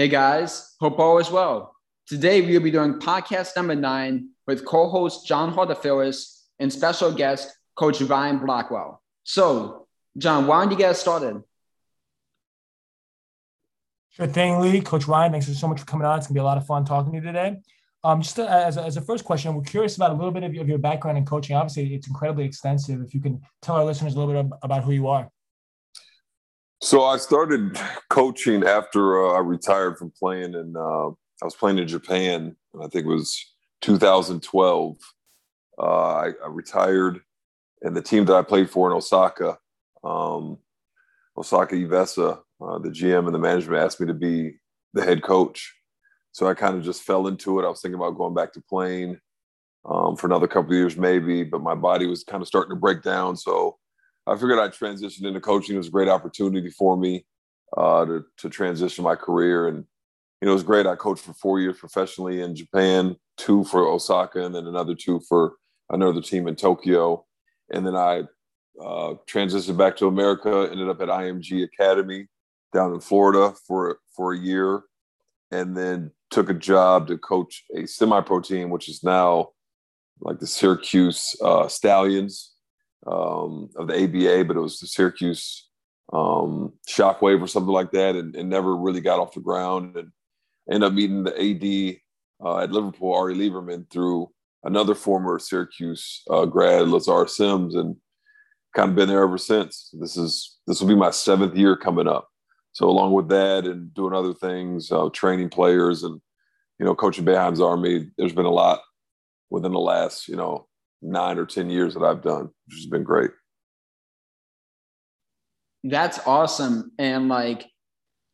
Hey guys, hope all is well. Today we will be doing podcast number nine with co-host John Harder-Phillips and special guest Coach Ryan Blackwell. So, John, why don't you get us started? Sure thing, Lee. Coach Ryan, thanks so much for coming on. It's gonna be a lot of fun talking to you today. Um, just to, as, a, as a first question, we're curious about a little bit of, of your background in coaching. Obviously, it's incredibly extensive. If you can tell our listeners a little bit about who you are. So I started coaching after uh, I retired from playing, and uh, I was playing in Japan. I think it was 2012. Uh, I, I, retired, and the team that I played for in Osaka, um, Osaka Evessa, uh, the GM and the management asked me to be the head coach. So I kind of just fell into it. I was thinking about going back to playing um, for another couple of years, maybe, but my body was kind of starting to break down. So I figured I'd transition into coaching. It was a great opportunity for me uh, to, to transition my career. And, you know, it was great. I coached for four years professionally in Japan, two for Osaka, and then another two for another team in Tokyo. And then I uh, transitioned back to America, ended up at IMG Academy down in Florida for, for a year, and then took a job to coach a semi-pro team, which is now like the Syracuse uh, Stallions um, of the ABA, but it was the Syracuse um, Shockwave or something like that, and, and, never really got off the ground. And ended up meeting the AD uh, at Liverpool, Ari Lieberman, through another former Syracuse uh, grad, Lazar Sims, and kind of been there ever since. This is this will be my seventh year coming up. So along with that and doing other things, uh, training players and you know coaching Boeheim's Army, there's been a lot within the last you know nine or 10 years that I've done, which has been great. That's awesome. And like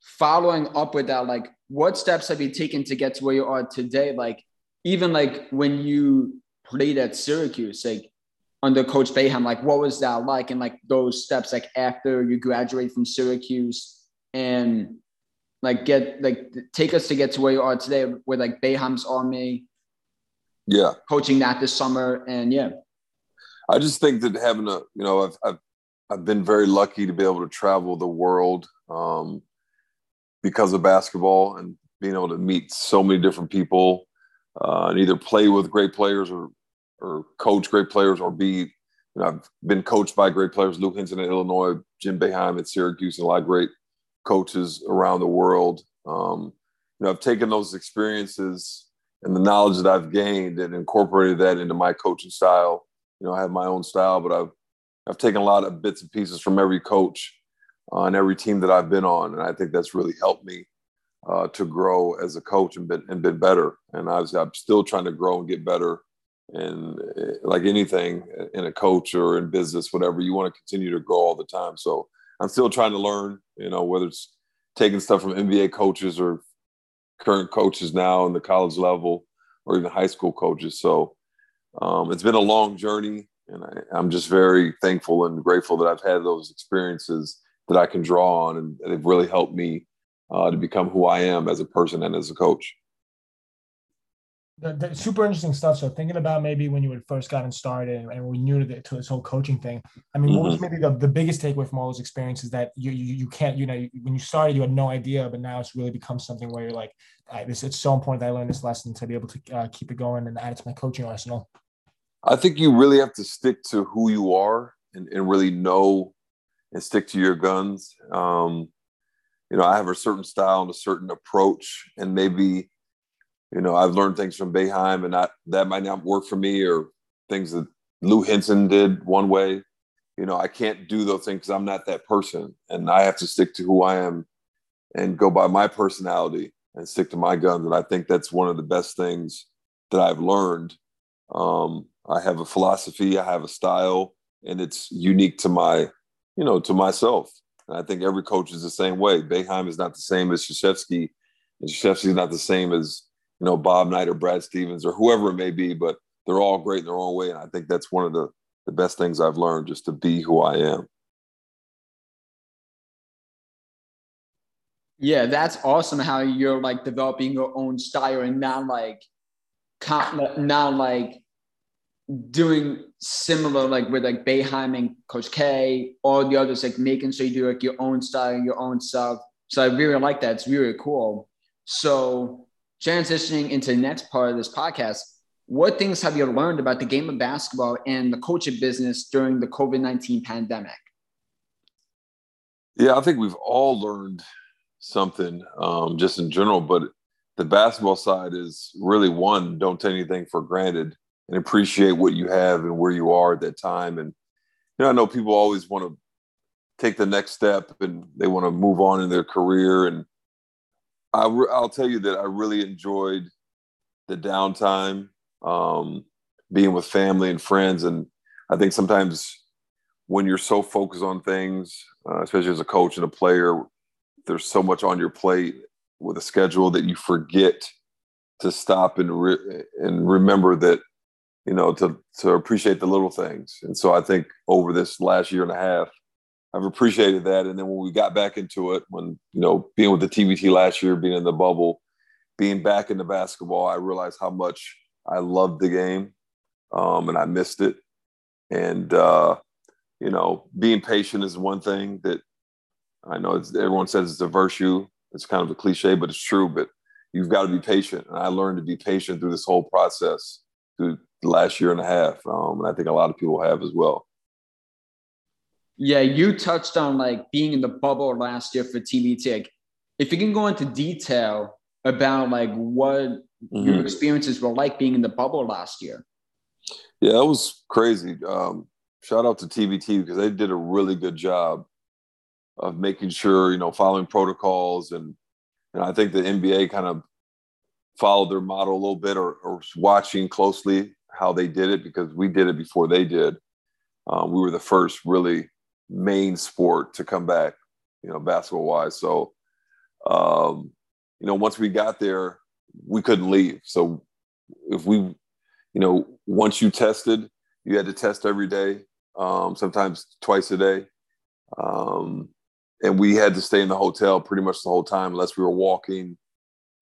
following up with that, like what steps have you taken to get to where you are today? Like even like when you played at Syracuse, like under Coach Boeheim, like what was that like? And like those steps, like after you graduate from Syracuse and like get like take us to get to where you are today with like Boeheim's Army yeah. Coaching that this summer and yeah. I just think that having a you know i've i've, I've been very lucky to be able to travel the world um, because of basketball and being able to meet so many different people uh, and either play with great players or or coach great players or be you know i've been coached by great players. Lou Henson in illinois jim Boeheim at syracuse and a lot of great coaches around the world. Um, you know i've taken those experiences and the knowledge that I've gained and incorporated that into my coaching style. You know, I have my own style, but I've I've taken a lot of bits and pieces from every coach uh, and every team that I've been on, and I think that's really helped me uh, to grow as a coach and been and been better. And I was, I'm still trying to grow and get better. And uh, like anything in a coach or in business, whatever, you want to continue to grow all the time. So I'm still trying to learn. You know, whether it's taking stuff from NBA coaches or current coaches now in the college level or even high school coaches. So um, it's been a long journey, and I, am just very thankful and grateful that I've had those experiences that I can draw on, and they've really helped me uh, to become who I am as a person and as a coach the, the super interesting stuff. So thinking about maybe when you had first gotten started and, and were new to, the, to this whole coaching thing. I mean, mm-hmm. what was mm-hmm. maybe the, the biggest takeaway from all those experiences that you, you, you can't, you know, you, when you started, you had no idea, but now it's really become something where you're like, this, it's so important that I learned this lesson to be able to uh, keep it going and add it to my coaching arsenal. I think you really have to stick to who you are and, and really know and stick to your guns. Um, you know, I have a certain style and a certain approach, and maybe you know, I've learned things from Boeheim, and not, that might not work for me, or things that Lou Henson did one way. You know, I can't do those things because I'm not that person, and I have to stick to who I am and go by my personality and stick to my guns. And I think that's one of the best things that I've learned. Um, I have a philosophy, I have a style, and it's unique to my, you know, to myself. And I think every coach is the same way. Boeheim is not the same as Krzyzewski, and Krzyzewski is not the same as you know, Bob Knight or Brad Stevens or whoever it may be, but they're all great in their own way. And I think that's one of the, the best things I've learned just to be who I am. Yeah, that's awesome how you're like developing your own style and not like not like doing similar like with like Boeheim and Coach K, all the others like making sure you do like your own style, your own stuff. So I really like that. It's really cool. So, transitioning into the next part of this podcast, what things have you learned about the game of basketball and the coaching business during the COVID 19 pandemic? Yeah, I think we've all learned something um, just in general, but the basketball side is really one, don't take anything for granted and appreciate what you have and where you are at that time. And, you know, I know people always want to take the next step and they want to move on in their career. And I, will tell you that I really enjoyed the downtime, um, being with family and friends. And I think sometimes when you're so focused on things, uh, especially as a coach and a player, there's so much on your plate with a schedule that you forget to stop and re- and remember that you know to to appreciate the little things. And so I think over this last year and a half, I've appreciated that. And then when we got back into it, when you know being with the TBT last year, being in the bubble, being back into basketball, I realized how much I loved the game, um, and I missed it. And uh, you know, being patient is one thing that I know everyone says it's a virtue. It's kind of a cliche, but it's true. But you've got to be patient, and I learned to be patient through this whole process through the last year and a half, um, and I think a lot of people have as well. Yeah, you touched on like being in the bubble last year for TBT. Like, if you can go into detail about like what mm-hmm. your experiences were like being in the bubble last year. Yeah, it was crazy. Um, shout out to TBT because they did a really good job of making sure you know following protocols and and I think the NBA kind of followed their model a little bit or, or watching closely how they did it because we did it before they did. Um, we were the first really main sport to come back, you know, basketball wise. So, um, you know, once we got there, we couldn't leave. So if we, you know, once you tested, you had to test every day, um, sometimes twice a day. Um, and we had to stay in the hotel pretty much the whole time unless we were walking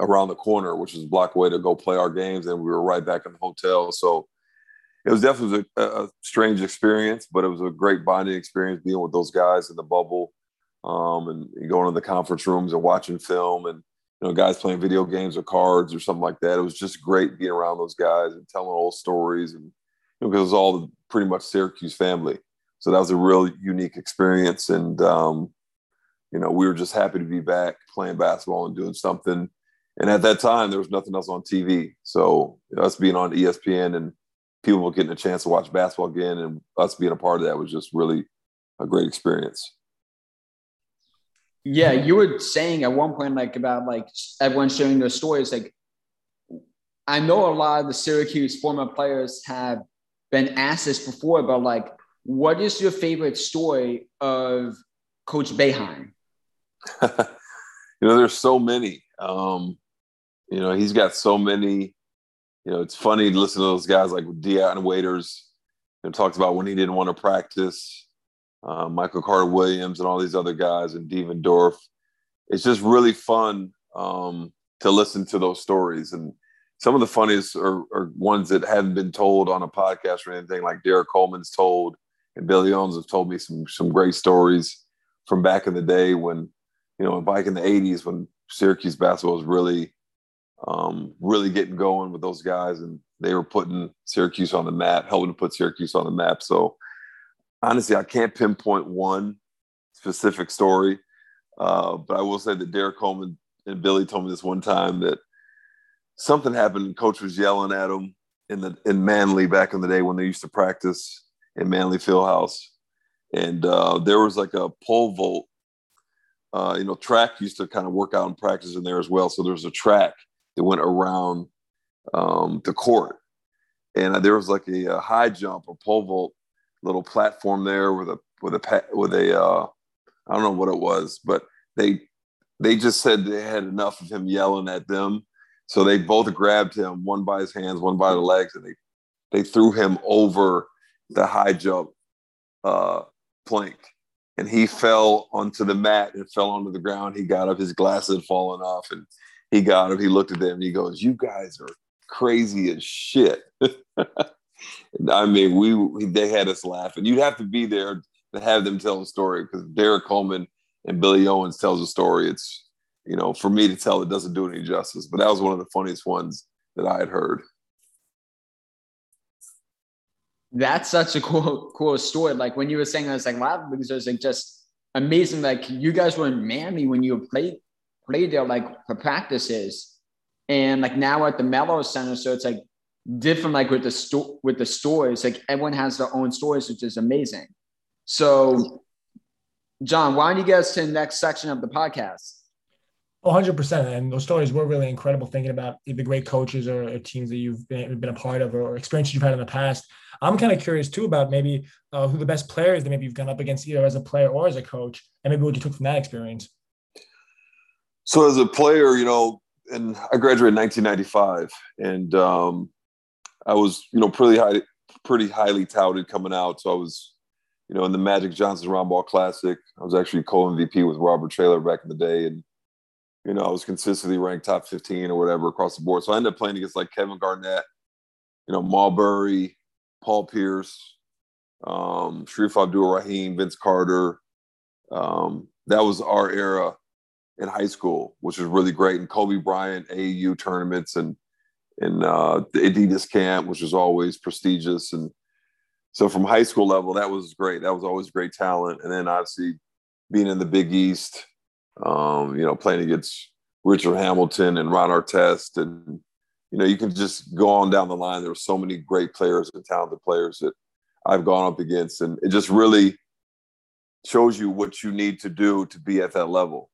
around the corner, which was a block away to go play our games, and we were right back in the hotel. So it was definitely a, a, strange experience, but it was a great bonding experience being with those guys in the bubble, um, and going to the conference rooms and watching film, and you know, guys playing video games or cards or something like that. It was just great being around those guys and telling old stories, and you know, because it was all pretty much Syracuse family. So that was a real unique experience, and um, you know, we were just happy to be back playing basketball and doing something. And at that time, there was nothing else on TV. So us being on ESPN and people getting a chance to watch basketball again and us being a part of that was just really a great experience. Yeah, you were saying at one point, like about like everyone sharing their stories. Like, I know a lot of the Syracuse former players have been asked this before, but like, what is your favorite story of Coach Boeheim? you know, there's so many. Um, you know, he's got so many. You know, it's funny to listen to those guys like Dion Waiters, you know, talks about when he didn't want to practice, uh, Michael Carter Williams, and all these other guys, and Devendorf. It's just really fun um, to listen to those stories. And some of the funniest are, are, ones that haven't been told on a podcast or anything, like Derrick Coleman's told, and Billy Owens have told me some some great stories from back in the day when you know, back in the '80s when Syracuse basketball was really, um, really getting going with those guys, and they were putting Syracuse on the map, helping to put Syracuse on the map. So, honestly, I can't pinpoint one specific story, uh, but I will say that Derrick Coleman and Billy told me this one time that something happened. Coach was yelling at him in the in Manley back in the day when they used to practice in Manley Fieldhouse, and uh, there was like a pole vault uh, you know, track used to kind of work out and practice in there as well. So there was a track that went around um, the court, and there was like a, a, high jump or pole vault little platform there with a with a with a uh, I don't know what it was, but they they just said they had enough of him yelling at them, so they both grabbed him, one by his hands, one by the legs, and they they threw him over the high jump uh, plank. And he fell onto the mat and fell onto the ground. He got up, his glasses had fallen off, and he got him. He looked at them he goes, "You guys are crazy as shit." I mean, we, they had us laughing. You'd have to be there to have them tell the story because Derrick Coleman and Billy Owens tells a story. It's you know, for me to tell, it doesn't do any justice. But that was one of the funniest ones that I had heard. That's such a cool, cool story. Like when you were saying, I was like, wow, because it was like just amazing. Like you guys were in Miami when you played played there, like for practices, and like now at the Melo Center, so it's like different. Like with the store, with the stories, like everyone has their own stories, which is amazing. So, John, why don't you get us to the next section of the podcast? 100%. And those stories were really incredible thinking about the great coaches or, or teams that you've been, been, a part of or experiences you've had in the past. I'm kind of curious too about maybe uh, who the best players that maybe you've gone up against either as a player or as a coach, and maybe what you took from that experience. So, as a player, you know, and I graduated in 1995, and um, I was, you know, pretty high, pretty highly touted coming out. So I was, you know, in the Magic Johnson Roundball Classic. I was actually co MVP with Robert Traylor back in the day, and you know, I was consistently ranked top 15 or whatever across the board. So I ended up playing against like Kevin Garnett, you know, Marbury, Paul Pierce, um, Shareef Abdur-Rahim, Vince Carter. Um, that was our era in high school, which was really great. And Kobe Bryant, AAU tournaments, and and uh, the Adidas camp, which was always prestigious. And so from high school level, that was great. That was always great talent. And then obviously being in the Big East, um, you know, playing against Richard Hamilton and Ron Artest. And, you know, you can just go on down the line. There were so many great players and talented players that I've gone up against. And it just really shows you what you need to do to be at that level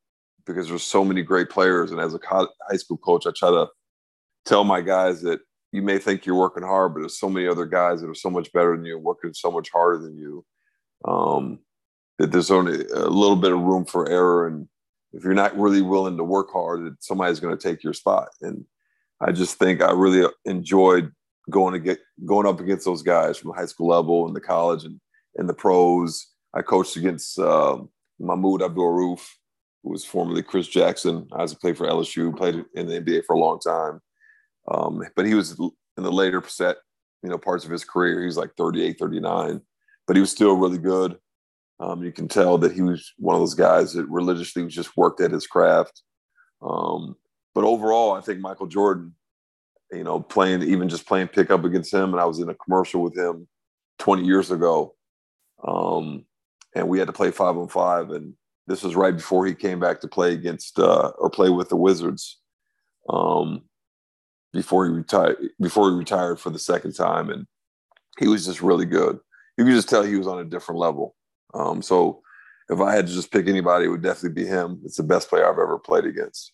because there's so many great players. And as a high school coach, I try to tell my guys that you may think you're working hard, but there's so many other guys that are so much better than you, working so much harder than you, um, that there's only a little bit of room for error. And if you're not really willing to work hard, that somebody's going to take your spot. And I just think I really enjoyed going to get going up against those guys from the high school level and the college and, and the pros. I coached against uh, Mahmoud Abdul Rauf, who was formerly Chris Jackson. I was played for LSU, played in the NBA for a long time. Um, but he was in the later set, you know, parts of his career. He was like 38, 39, but he was still really good. Um, you can tell that he was one of those guys that religiously just worked at his craft. Um, but overall, I think Michael Jordan, you know, playing even just playing pickup against him, and I was in a commercial with him 20 years ago, um, and we had to play five on five, and this was right before he came back to play against uh, or play with the Wizards. Um, before he retired before he retired for the second time, and he was just really good. You could just tell he was on a different level. Um, so if I had to just pick anybody, it would definitely be him. It's the best player I've ever played against.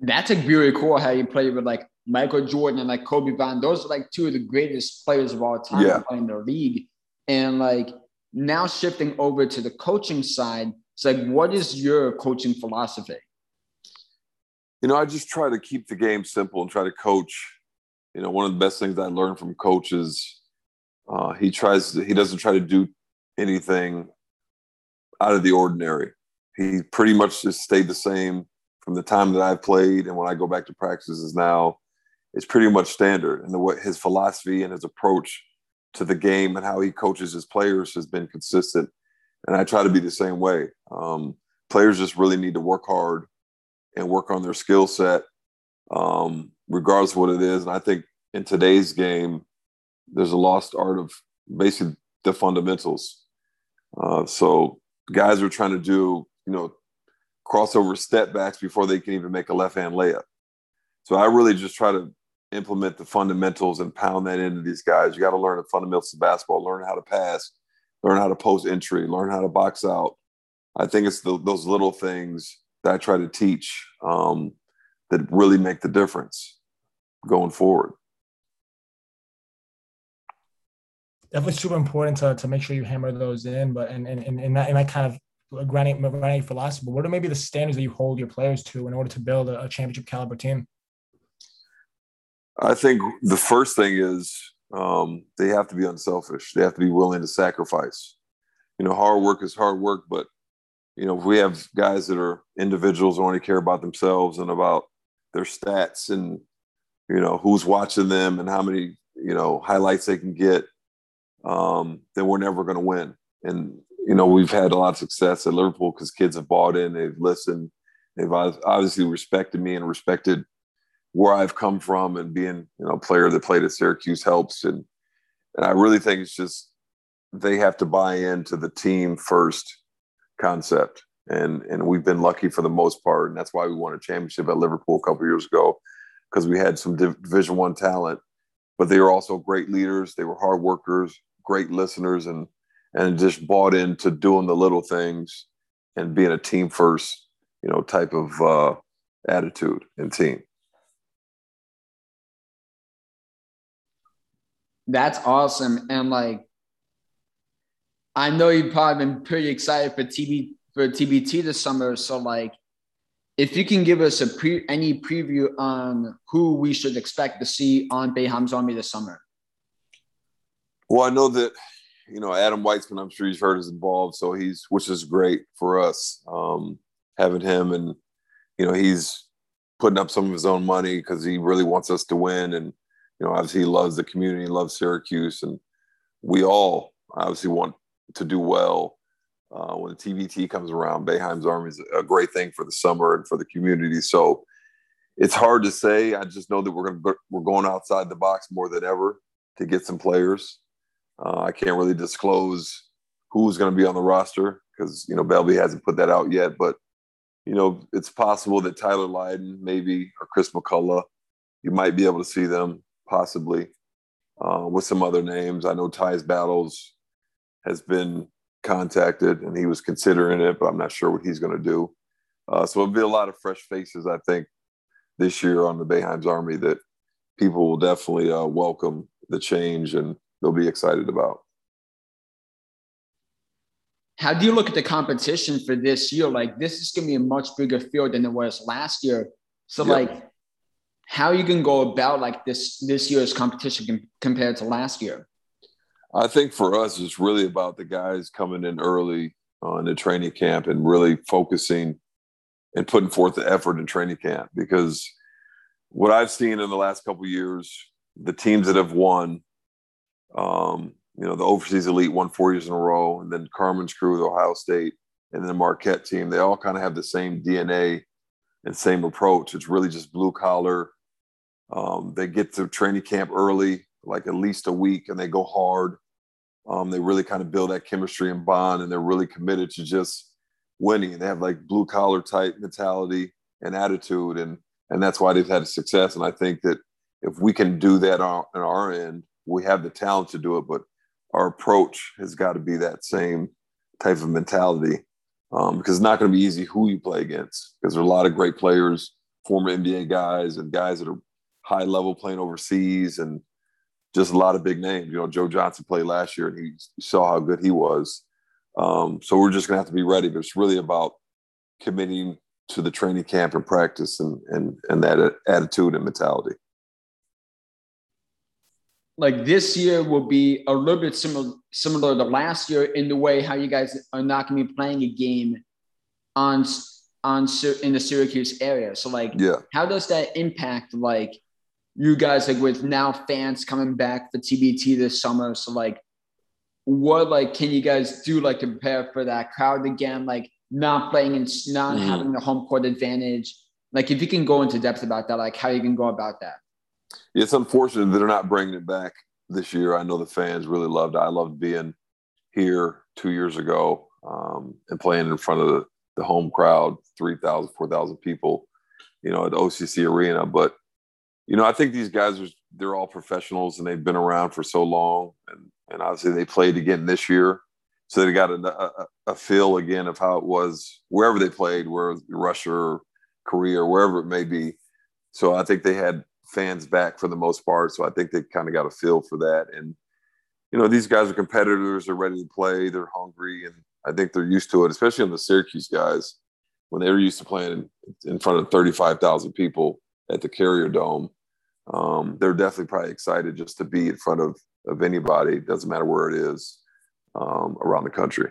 That's like really cool how you play with like Michael Jordan and like Kobe Bryant. Those are like two of the greatest players of all time yeah. in the league. And like now shifting over to the coaching side, it's like, what is your coaching philosophy? you know, I just try to keep the game simple and try to coach. You know, one of the best things I learned from coaches, uh, he tries to, he doesn't try to do anything out of the ordinary. He pretty much just stayed the same from the time that I've played and when I go back to practices now. It's pretty much standard, and the way his philosophy and his approach to the game and how he coaches his players has been consistent. And I try to be the same way. Um, players just really need to work hard and work on their skill set, um, regardless of what it is. And I think in today's game, there's a lost art of basically the fundamentals. Uh, so guys are trying to do, you know, crossover step backs before they can even make a left hand layup. So I really just try to implement the fundamentals and pound that into these guys. You got to learn the fundamentals of basketball, learn how to pass, learn how to post entry, learn how to box out. I think it's the, those little things that I try to teach um, that really make the difference going forward. Definitely super important to, to make sure you hammer those in, but and and, and that and that kind of granite granite philosophy. What are maybe the standards that you hold your players to in order to build a, a championship caliber team? I think the first thing is um, they have to be unselfish. They have to be willing to sacrifice. You know, hard work is hard work, but you know, if we have guys that are individuals who only care about themselves and about their stats and, you know, who's watching them and how many, you know, highlights they can get, um, then we're never going to win. And you know, we've had a lot of success at Liverpool because kids have bought in, they've listened, they've obviously respected me and respected where I've come from, and being you know a player that played at Syracuse helps, and and I really think it's just they have to buy into the team first concept, and and we've been lucky for the most part, and that's why we won a championship at Liverpool a couple years ago because we had some Division One talent, but they were also great leaders, they were hard workers, great listeners, and and just bought into doing the little things and being a team first, you know, type of uh, attitude and team. That's awesome. And like, I know you've probably been pretty excited for TB for TBT this summer. So like, if you can give us a pre any preview on who we should expect to see on Boeheim's Army this summer. Well, I know that you know, Adam Weitsman, I'm sure he's heard is involved. So he's, which is great for us, um, having him. And, you know, he's putting up some of his own money because he really wants us to win. And, you know, obviously he loves the community, loves Syracuse. And we all obviously want to do well. Uh, when the TBT comes around, Boeheim's Army is a great thing for the summer and for the community. So it's hard to say. I just know that we're going we're going outside the box more than ever to get some players. Uh, I can't really disclose who's going to be on the roster because you know Belby hasn't put that out yet. But you know, it's possible that Tyler Lydon, maybe, or Chris McCullough, you might be able to see them possibly uh, with some other names. I know Tyus Battles has been contacted and he was considering it, but I'm not sure what he's going to do. Uh, so it'll be a lot of fresh faces, I think, this year on the Boeheim's Army that people will definitely uh, welcome the change and they'll be excited about. How do you look at the competition for this year? Like this is going to be a much bigger field than it was last year. So yep. like, how you can go about like this this year's competition com- compared to last year? I think for us, it's really about the guys coming in early on the training camp and really focusing and putting forth the effort in training camp because what I've seen in the last couple years, the teams that have won um, you know, the overseas elite won four years in a row, and then Carmen's crew, the Ohio State, and then the Marquette team. They all kind of have the same DNA and same approach. It's really just blue collar. Um, they get to training camp early, like at least a week, and they go hard. Um, they really kind of build that chemistry and bond, and they're really committed to just winning. And they have like blue collar type mentality and attitude, and and that's why they've had success. And I think that if we can do that on, on our end, we have the talent to do it, but our approach has got to be that same type of mentality um, because it's not going to be easy who you play against because there are a lot of great players, former NBA guys, and guys that are high level playing overseas, and just a lot of big names. You know, Joe Johnson played last year, and he saw how good he was. Um, so we're just going to have to be ready. But it's really about committing to the training camp and practice, and and and that attitude and mentality like this year will be a little bit similar similar to last year in the way how you guys are not going to be playing a game on on in the Syracuse area. So like, yeah, how does that impact like you guys like with now fans coming back for TBT this summer? So like, what like can you guys do like to prepare for that crowd again? Like not playing and not mm-hmm. having the home court advantage. Like if you can go into depth about that, like how you can go about that. It's unfortunate that they're not bringing it back this year. I know the fans really loved it. I loved being here two years ago um, and playing in front of the, the home crowd, 3,000, 4,000 people, you know, at the OCC Arena. But, you know, I think these guys are, they're all professionals and they've been around for so long. And, and obviously they played again this year. So they got a, a, a feel again of how it was wherever they played, where Russia or Korea or wherever it may be. So I think they had fans back for the most part. So I think they kind of got a feel for that. And, you know, these guys are competitors. They're ready to play. They're hungry. And I think they're used to it, especially on the Syracuse guys when they were used to playing in, in front of 35,000 people at the Carrier Dome. Um, they're definitely probably excited just to be in front of, of anybody. Doesn't matter where it is um, around the country.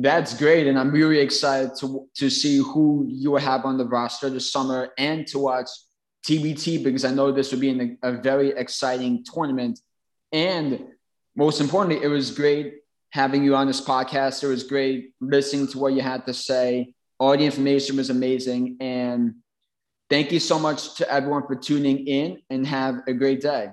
That's great, and I'm really excited to to see who you have on the roster this summer and to watch TBT because I know this will be a very exciting tournament. And most importantly, it was great having you on this podcast. It was great listening to what you had to say. All the information was amazing. And thank you so much to everyone for tuning in and have a great day.